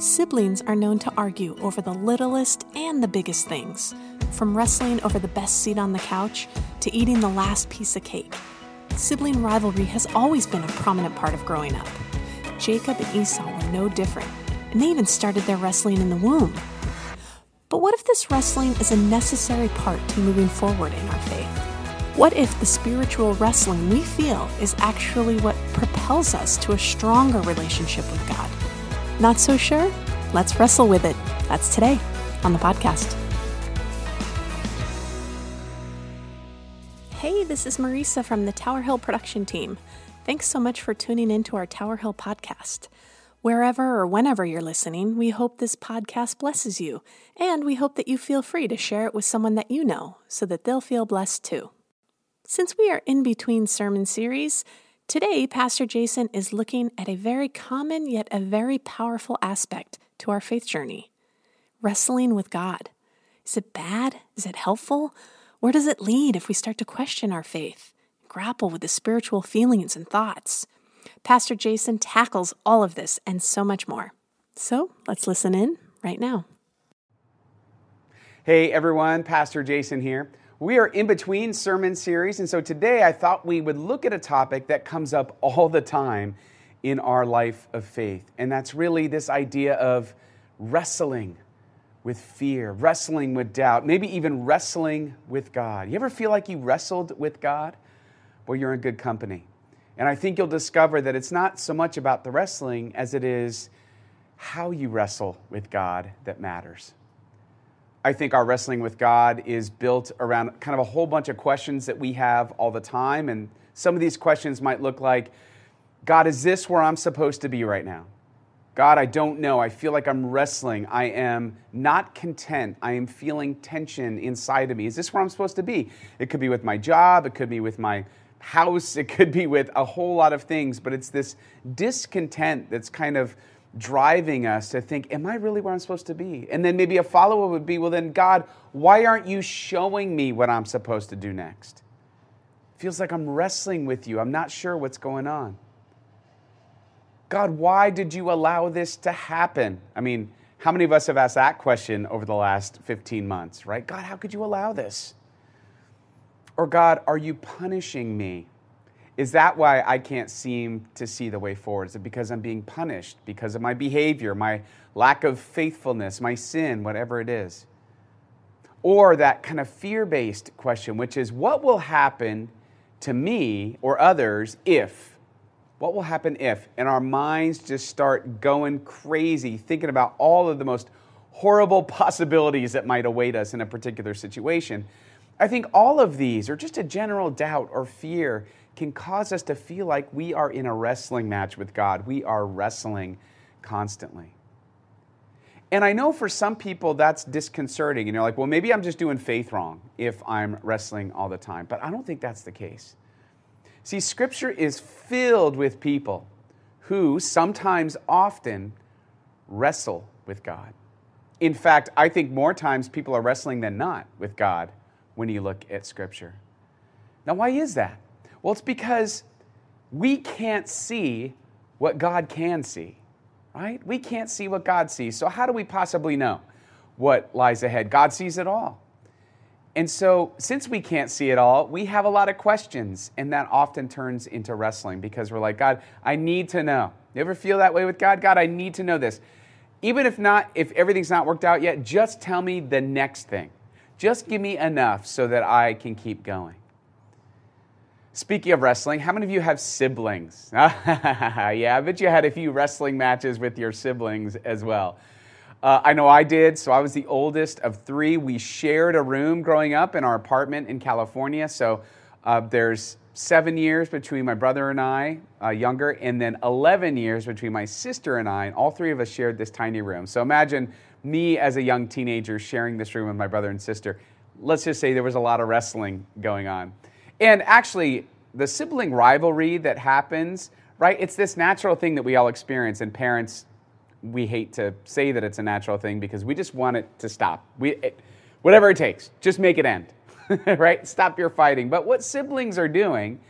Siblings are known to argue over the littlest and the biggest things, from wrestling over the best seat on the couch to eating the last piece of cake. Sibling rivalry has always been a prominent part of growing up. Jacob and Esau were no different, and they even started their wrestling in the womb. But what if this wrestling is a necessary part to moving forward in our faith? What if the spiritual wrestling we feel is actually what propels us to a stronger relationship with God? Not so sure? Let's wrestle with it. That's today on the podcast. Hey, this is Marisa from the Tower Hill production team. Thanks so much for tuning in to our Tower Hill podcast. Wherever or whenever you're listening, we hope this podcast blesses you, and we hope that you feel free to share it with someone that you know so that they'll feel blessed too. Since we are in between sermon series, today Pastor Jason is looking at a very common yet a very powerful aspect to our faith journey wrestling with God. Is it bad? Is it helpful? Where does it lead if we start to question our faith, grapple with the spiritual feelings and thoughts? Pastor Jason tackles all of this and so much more. So let's listen in right now. Hey everyone, Pastor Jason here. We are in between sermon series, and so today I thought we would look at a topic that comes up all the time in our life of faith, and that's really this idea of wrestling with fear, wrestling with doubt, maybe even wrestling with God. You ever feel like you wrestled with God? Well, you're in good company. And I think you'll discover that it's not so much about the wrestling as it is how you wrestle with God that matters. I think our wrestling with God is built around kind of a whole bunch of questions that we have all the time. And some of these questions might look like God, is this where I'm supposed to be right now? God, I don't know. I feel like I'm wrestling. I am not content. I am feeling tension inside of me. Is this where I'm supposed to be? It could be with my job, it could be with my house, it could be with a whole lot of things, but it's this discontent that's kind of driving us to think, Am I really where I'm supposed to be? And then maybe a follow up would be, Well, then, God, why aren't you showing me what I'm supposed to do next? Feels like I'm wrestling with you. I'm not sure what's going on. God, why did you allow this to happen? I mean, how many of us have asked that question over the last 15 months, right? God, how could you allow this? Or, God, are you punishing me? Is that why I can't seem to see the way forward? Is it because I'm being punished because of my behavior, my lack of faithfulness, my sin, whatever it is? Or that kind of fear based question, which is what will happen to me or others if? What will happen if? And our minds just start going crazy, thinking about all of the most horrible possibilities that might await us in a particular situation. I think all of these, or just a general doubt or fear, can cause us to feel like we are in a wrestling match with God. We are wrestling constantly. And I know for some people that's disconcerting. And you're like, well, maybe I'm just doing faith wrong if I'm wrestling all the time. But I don't think that's the case. See, Scripture is filled with people who sometimes, often, wrestle with God. In fact, I think more times people are wrestling than not with God when you look at Scripture. Now, why is that? Well, it's because we can't see what God can see, right? We can't see what God sees. So, how do we possibly know what lies ahead? God sees it all. And so, since we can't see it all, we have a lot of questions, and that often turns into wrestling because we're like, God, I need to know. You ever feel that way with God? God, I need to know this. Even if not, if everything's not worked out yet, just tell me the next thing. Just give me enough so that I can keep going. Speaking of wrestling, how many of you have siblings? yeah, I bet you had a few wrestling matches with your siblings as well. Uh, I know I did, so I was the oldest of three. We shared a room growing up in our apartment in California. So uh, there's seven years between my brother and I, uh, younger, and then 11 years between my sister and I, and all three of us shared this tiny room. So imagine me as a young teenager sharing this room with my brother and sister. Let's just say there was a lot of wrestling going on. And actually, the sibling rivalry that happens, right? It's this natural thing that we all experience, and parents, we hate to say that it's a natural thing because we just want it to stop. We, it, whatever it takes, just make it end, right? Stop your fighting. But what siblings are doing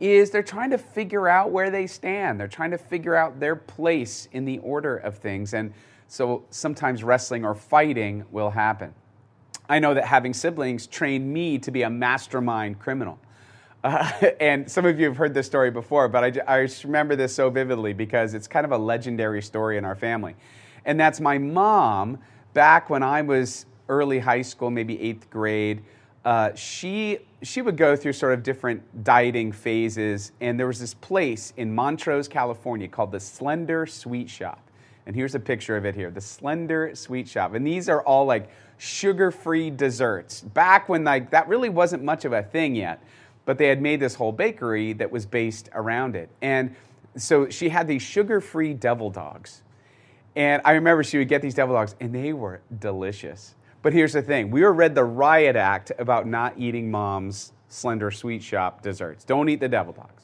is they're trying to figure out where they stand. They're trying to figure out their place in the order of things. And so sometimes wrestling or fighting will happen. I know that having siblings trained me to be a mastermind criminal. Uh, and some of you have heard this story before, but I, I remember this so vividly because it's kind of a legendary story in our family. And that's my mom, back when I was early high school, maybe eighth grade. Uh, she she would go through sort of different dieting phases, and there was this place in Montrose, California, called the Slender Sweet Shop. And here's a picture of it here, the Slender Sweet Shop. And these are all like sugar-free desserts. Back when like that really wasn't much of a thing yet, but they had made this whole bakery that was based around it. And so she had these sugar-free devil dogs. And I remember she would get these devil dogs, and they were delicious. But here's the thing we were read the riot act about not eating mom's slender sweet shop desserts. Don't eat the devil dogs.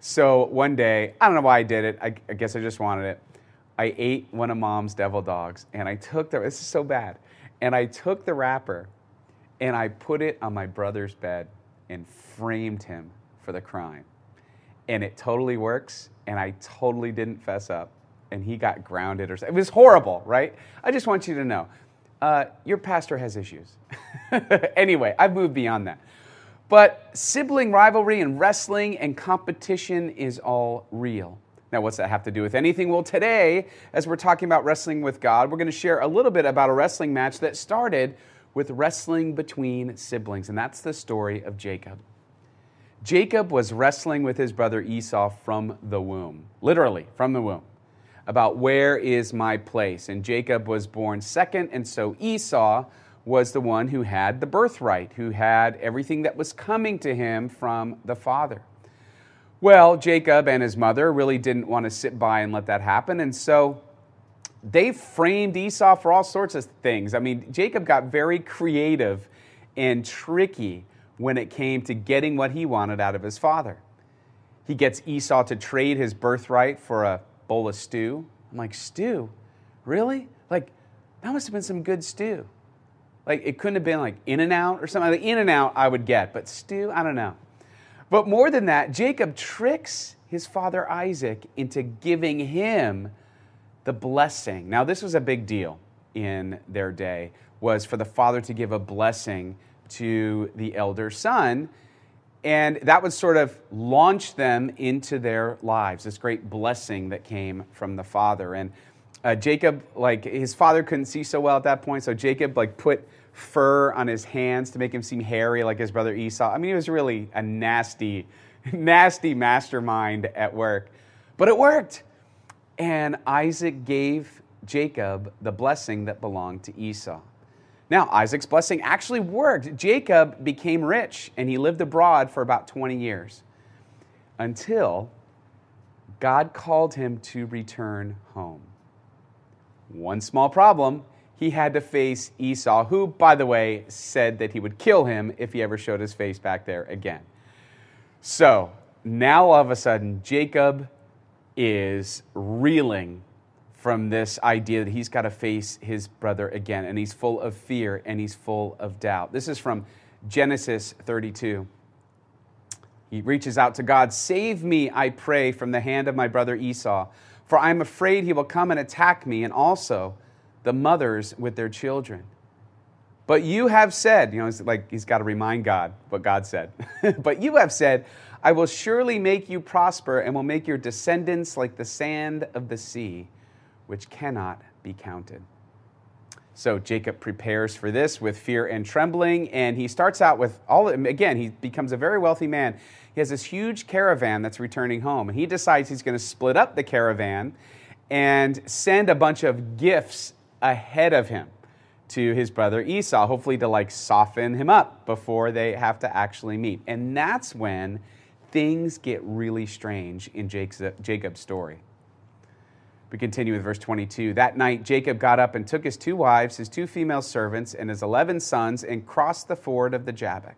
So one day, I don't know why I did it. I, I guess I just wanted it. I ate one of mom's devil dogs and I took the, this is so bad. And I took the wrapper and I put it on my brother's bed and framed him for the crime. And it totally works. And I totally didn't fess up. And he got grounded or something. It was horrible, right? I just want you to know uh, your pastor has issues. anyway, I've moved beyond that. But sibling rivalry and wrestling and competition is all real. Now, what's that have to do with anything? Well, today, as we're talking about wrestling with God, we're going to share a little bit about a wrestling match that started with wrestling between siblings, and that's the story of Jacob. Jacob was wrestling with his brother Esau from the womb, literally from the womb about where is my place. And Jacob was born second, and so Esau was the one who had the birthright, who had everything that was coming to him from the father. Well, Jacob and his mother really didn't want to sit by and let that happen, and so they framed Esau for all sorts of things. I mean, Jacob got very creative and tricky when it came to getting what he wanted out of his father. He gets Esau to trade his birthright for a bowl of stew. I'm like, stew? Really? Like, that must have been some good stew. Like, it couldn't have been like In-N-Out or something. Like, In-N-Out, I would get, but stew, I don't know. But more than that, Jacob tricks his father Isaac into giving him the blessing. Now, this was a big deal in their day, was for the father to give a blessing to the elder son and that would sort of launch them into their lives, this great blessing that came from the father. And uh, Jacob, like his father couldn't see so well at that point, so Jacob like put fur on his hands to make him seem hairy like his brother Esau. I mean, he was really a nasty, nasty mastermind at work. But it worked. And Isaac gave Jacob the blessing that belonged to Esau. Now, Isaac's blessing actually worked. Jacob became rich and he lived abroad for about 20 years until God called him to return home. One small problem he had to face Esau, who, by the way, said that he would kill him if he ever showed his face back there again. So now all of a sudden, Jacob is reeling from this idea that he's got to face his brother again, and he's full of fear and he's full of doubt. This is from Genesis 32. He reaches out to God Save me, I pray, from the hand of my brother Esau, for I am afraid he will come and attack me, and also the mothers with their children. But you have said, you know, it's like he's got to remind God what God said. but you have said, I will surely make you prosper and will make your descendants like the sand of the sea which cannot be counted. So Jacob prepares for this with fear and trembling, and he starts out with all, again, he becomes a very wealthy man. He has this huge caravan that's returning home, and he decides he's going to split up the caravan and send a bunch of gifts ahead of him to his brother Esau, hopefully to like soften him up before they have to actually meet. And that's when things get really strange in Jacob's story. We continue with verse 22. That night, Jacob got up and took his two wives, his two female servants, and his eleven sons and crossed the ford of the Jabbok.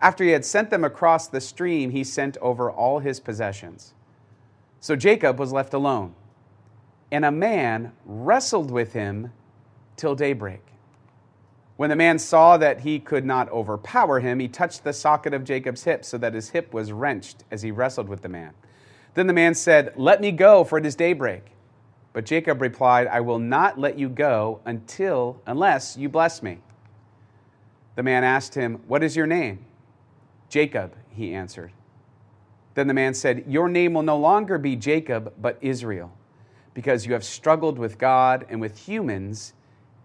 After he had sent them across the stream, he sent over all his possessions. So Jacob was left alone, and a man wrestled with him till daybreak. When the man saw that he could not overpower him, he touched the socket of Jacob's hip so that his hip was wrenched as he wrestled with the man. Then the man said, Let me go, for it is daybreak. But Jacob replied, I will not let you go until unless you bless me. The man asked him, What is your name? Jacob, he answered. Then the man said, Your name will no longer be Jacob, but Israel, because you have struggled with God and with humans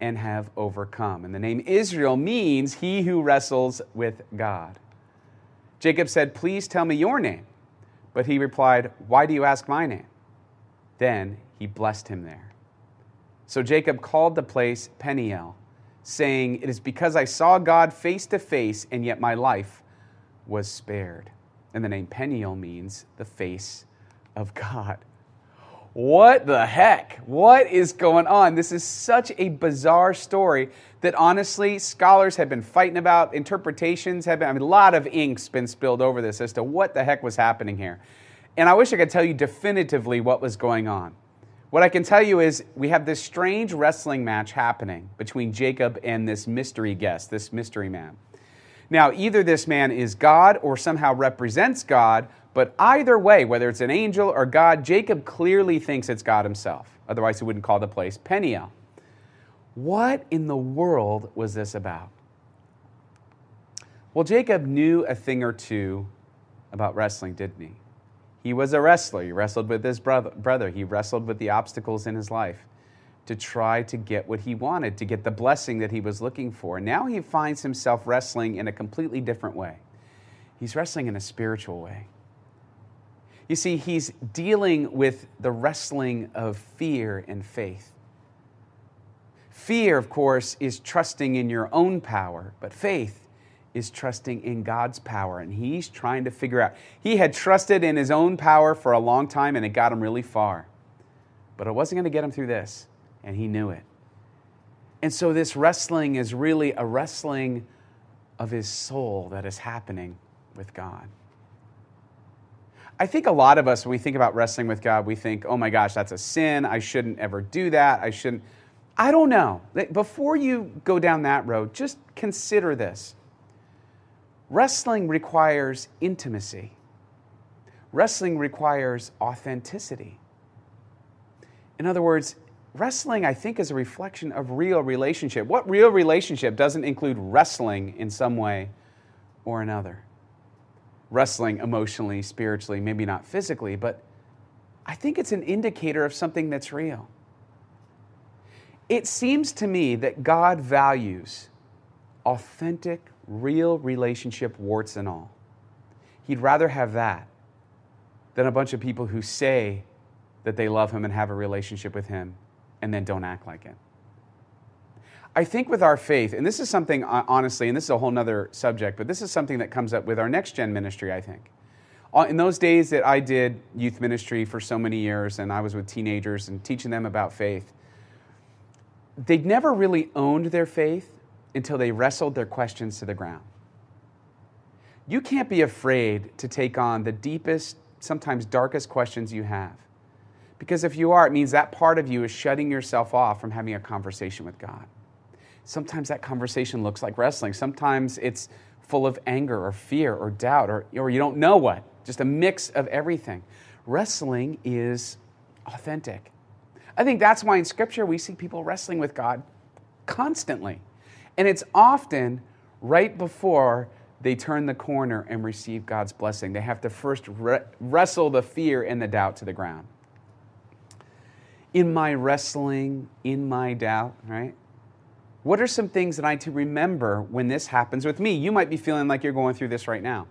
and have overcome. And the name Israel means he who wrestles with God. Jacob said, Please tell me your name. But he replied, Why do you ask my name? Then he blessed him there. So Jacob called the place Peniel, saying, It is because I saw God face to face, and yet my life was spared. And the name Peniel means the face of God. What the heck? What is going on? This is such a bizarre story that honestly scholars have been fighting about. Interpretations have been, I mean, a lot of ink's been spilled over this as to what the heck was happening here. And I wish I could tell you definitively what was going on. What I can tell you is we have this strange wrestling match happening between Jacob and this mystery guest, this mystery man. Now, either this man is God or somehow represents God, but either way, whether it's an angel or God, Jacob clearly thinks it's God himself. Otherwise, he wouldn't call the place Peniel. What in the world was this about? Well, Jacob knew a thing or two about wrestling, didn't he? He was a wrestler. He wrestled with his brother. He wrestled with the obstacles in his life to try to get what he wanted, to get the blessing that he was looking for. Now he finds himself wrestling in a completely different way. He's wrestling in a spiritual way. You see, he's dealing with the wrestling of fear and faith. Fear, of course, is trusting in your own power, but faith is trusting in God's power. And he's trying to figure out. He had trusted in his own power for a long time and it got him really far. But it wasn't going to get him through this, and he knew it. And so this wrestling is really a wrestling of his soul that is happening with God. I think a lot of us, when we think about wrestling with God, we think, oh my gosh, that's a sin. I shouldn't ever do that. I shouldn't. I don't know. Before you go down that road, just consider this. Wrestling requires intimacy, wrestling requires authenticity. In other words, wrestling, I think, is a reflection of real relationship. What real relationship doesn't include wrestling in some way or another? Wrestling emotionally, spiritually, maybe not physically, but I think it's an indicator of something that's real. It seems to me that God values authentic, real relationship, warts and all. He'd rather have that than a bunch of people who say that they love Him and have a relationship with Him and then don't act like it. I think with our faith, and this is something, uh, honestly, and this is a whole other subject, but this is something that comes up with our next gen ministry, I think. Uh, in those days that I did youth ministry for so many years, and I was with teenagers and teaching them about faith, they'd never really owned their faith until they wrestled their questions to the ground. You can't be afraid to take on the deepest, sometimes darkest questions you have. Because if you are, it means that part of you is shutting yourself off from having a conversation with God. Sometimes that conversation looks like wrestling. Sometimes it's full of anger or fear or doubt or, or you don't know what, just a mix of everything. Wrestling is authentic. I think that's why in Scripture we see people wrestling with God constantly. And it's often right before they turn the corner and receive God's blessing. They have to first re- wrestle the fear and the doubt to the ground. In my wrestling, in my doubt, right? What are some things that I need to remember when this happens with me? You might be feeling like you're going through this right now.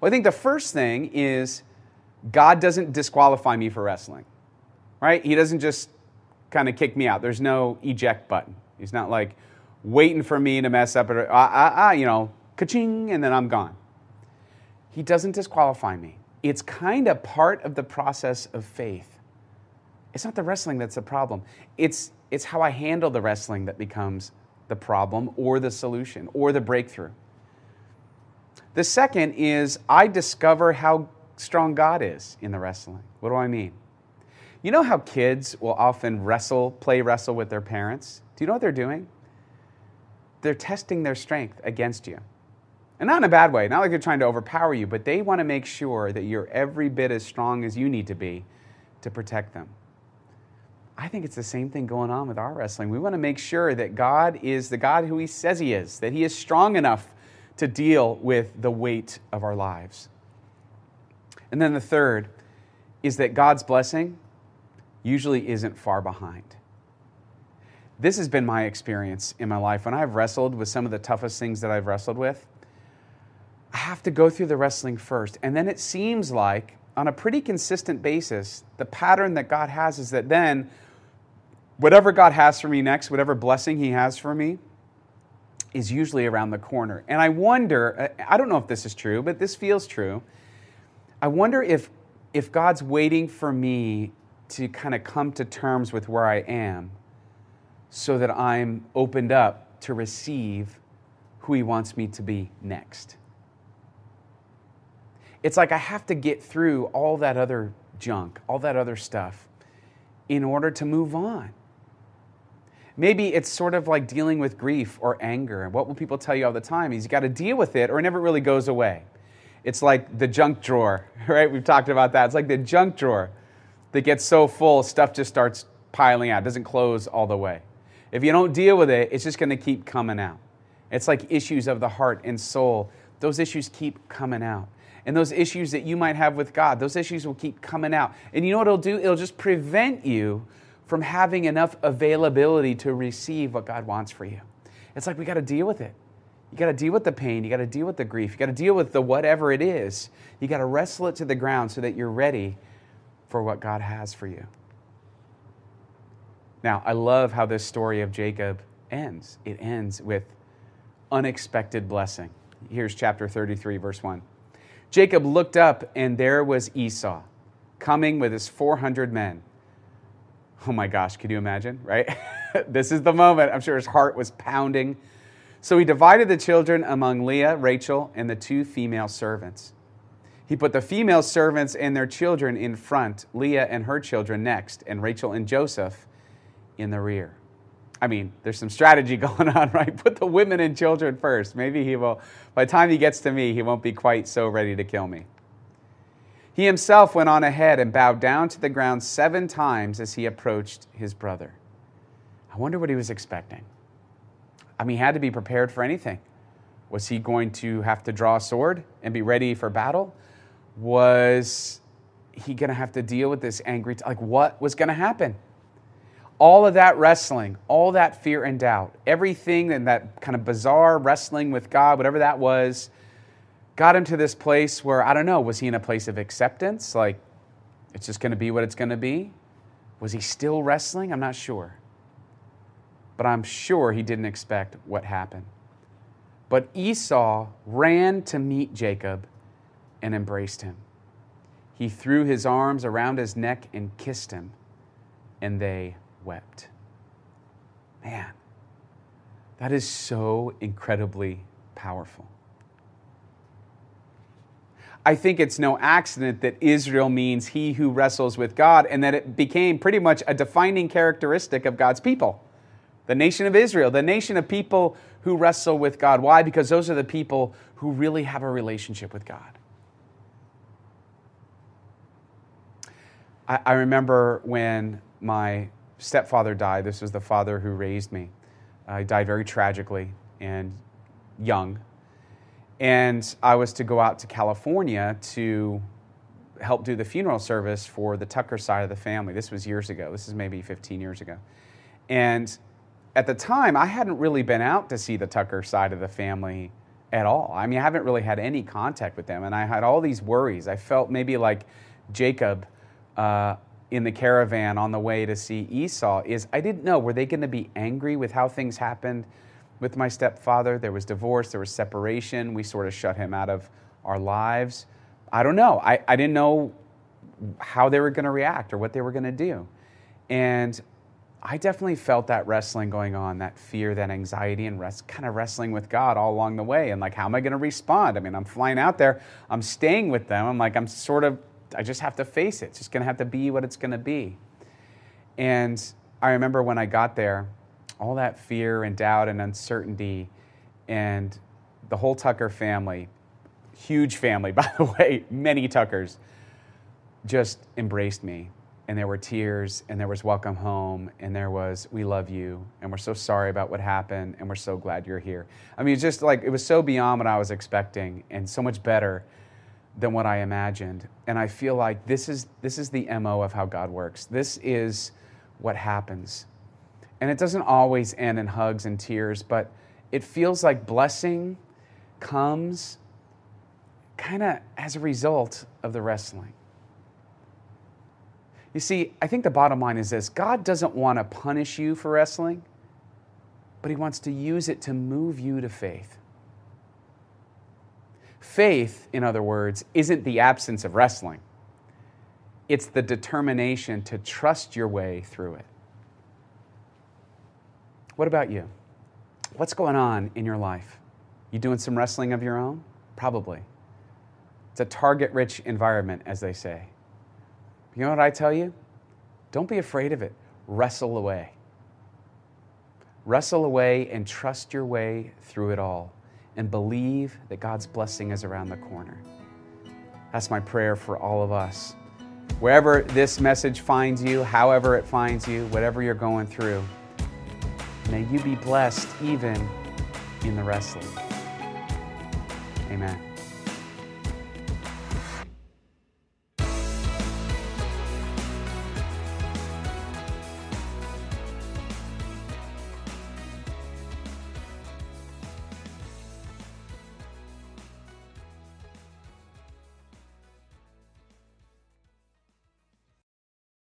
Well, I think the first thing is God doesn't disqualify me for wrestling, right? He doesn't just kind of kick me out. There's no eject button. He's not like waiting for me to mess up, or, ah, ah, ah, you know, ka-ching, and then I'm gone. He doesn't disqualify me. It's kind of part of the process of faith. It's not the wrestling that's the problem. It's, it's how I handle the wrestling that becomes the problem or the solution or the breakthrough. The second is I discover how strong God is in the wrestling. What do I mean? You know how kids will often wrestle, play wrestle with their parents? Do you know what they're doing? they're testing their strength against you. And not in a bad way, not like they're trying to overpower you, but they want to make sure that you're every bit as strong as you need to be to protect them. I think it's the same thing going on with our wrestling. We want to make sure that God is the God who He says He is, that He is strong enough to deal with the weight of our lives. And then the third is that God's blessing usually isn't far behind. This has been my experience in my life. When I've wrestled with some of the toughest things that I've wrestled with, I have to go through the wrestling first. And then it seems like, on a pretty consistent basis, the pattern that God has is that then, whatever God has for me next, whatever blessing He has for me, is usually around the corner. And I wonder, I don't know if this is true, but this feels true. I wonder if, if God's waiting for me to kind of come to terms with where I am so that I'm opened up to receive who He wants me to be next. It's like I have to get through all that other junk, all that other stuff, in order to move on. Maybe it's sort of like dealing with grief or anger. And what will people tell you all the time is you got to deal with it or it never really goes away. It's like the junk drawer, right? We've talked about that. It's like the junk drawer that gets so full, stuff just starts piling out, doesn't close all the way. If you don't deal with it, it's just going to keep coming out. It's like issues of the heart and soul. Those issues keep coming out. And those issues that you might have with God, those issues will keep coming out. And you know what it'll do? It'll just prevent you from having enough availability to receive what God wants for you. It's like we got to deal with it. You got to deal with the pain. You got to deal with the grief. You got to deal with the whatever it is. You got to wrestle it to the ground so that you're ready for what God has for you. Now, I love how this story of Jacob ends. It ends with unexpected blessing. Here's chapter 33, verse 1. Jacob looked up, and there was Esau coming with his 400 men. Oh my gosh, can you imagine, right? this is the moment. I'm sure his heart was pounding. So he divided the children among Leah, Rachel, and the two female servants. He put the female servants and their children in front, Leah and her children next, and Rachel and Joseph in the rear. I mean, there's some strategy going on, right? Put the women and children first. Maybe he will, by the time he gets to me, he won't be quite so ready to kill me. He himself went on ahead and bowed down to the ground seven times as he approached his brother. I wonder what he was expecting. I mean, he had to be prepared for anything. Was he going to have to draw a sword and be ready for battle? Was he going to have to deal with this angry, t- like what was going to happen? All of that wrestling, all that fear and doubt, everything and that kind of bizarre wrestling with God, whatever that was, got him to this place where, I don't know, was he in a place of acceptance? Like, it's just going to be what it's going to be? Was he still wrestling? I'm not sure. But I'm sure he didn't expect what happened. But Esau ran to meet Jacob and embraced him. He threw his arms around his neck and kissed him, and they wept. Man, that is so incredibly powerful. I think it's no accident that Israel means he who wrestles with God and that it became pretty much a defining characteristic of God's people. The nation of Israel, the nation of people who wrestle with God. Why? Because those are the people who really have a relationship with God. I, I remember when my stepfather died, this was the father who raised me. Uh, he died very tragically and young, and I was to go out to California to help do the funeral service for the Tucker side of the family. This was years ago. This is maybe 15 years ago. And at the time, I hadn't really been out to see the Tucker side of the family at all. I mean, I haven't really had any contact with them. And I had all these worries. I felt maybe like Jacob uh, in the caravan on the way to see Esau is I didn't know, were they going to be angry with how things happened? with my stepfather. There was divorce, there was separation. We sort of shut him out of our lives. I don't know. I, I didn't know how they were going to react or what they were going to do. And I definitely felt that wrestling going on, that fear, that anxiety, and rest, kind of wrestling with God all along the way. And like, how am I going to respond? I mean, I'm flying out there, I'm staying with them. I'm like, I'm sort of, I just have to face it. It's just going to have to be what it's going to be. And I remember when I got there, all that fear and doubt and uncertainty. And the whole Tucker family, huge family, by the way, many Tuckers, just embraced me. And there were tears, and there was welcome home, and there was we love you, and we're so sorry about what happened, and we're so glad you're here. I mean, just like it was so beyond what I was expecting, and so much better than what I imagined. And I feel like this is this is the MO of how God works. This is what happens. And it doesn't always end in hugs and tears, but it feels like blessing comes kind of as a result of the wrestling. You see, I think the bottom line is this God doesn't want to punish you for wrestling, but He wants to use it to move you to faith. Faith, in other words, isn't the absence of wrestling, it's the determination to trust your way through it. What about you? What's going on in your life? You doing some wrestling of your own? Probably. It's a target rich environment, as they say. You know what I tell you? Don't be afraid of it. Wrestle away. Wrestle away and trust your way through it all and believe that God's blessing is around the corner. That's my prayer for all of us. Wherever this message finds you, however it finds you, whatever you're going through, may you be blessed even in the wrestling. Amen.